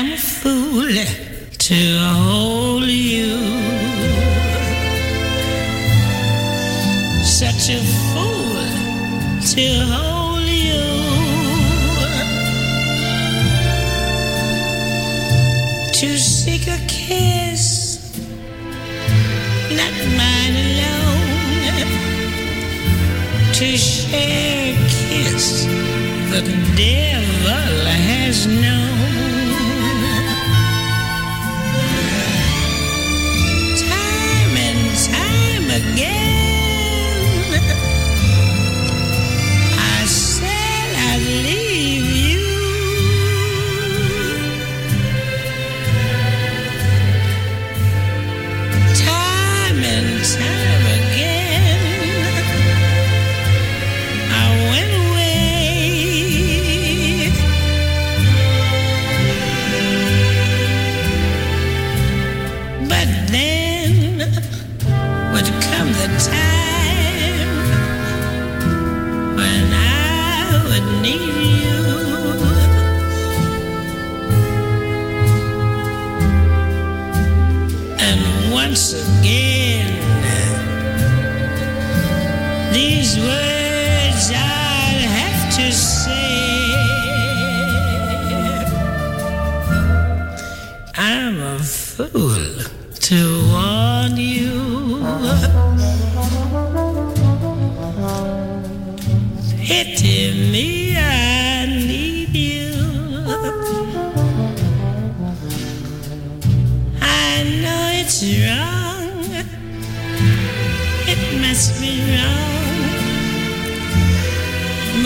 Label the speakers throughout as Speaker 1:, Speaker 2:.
Speaker 1: I'm a fool to hold you.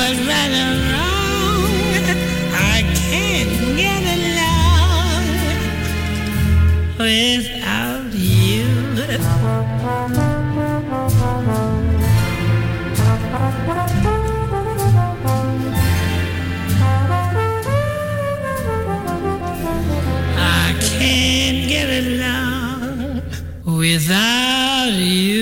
Speaker 1: but right or wrong, I can't get along without you. I can't get along without you.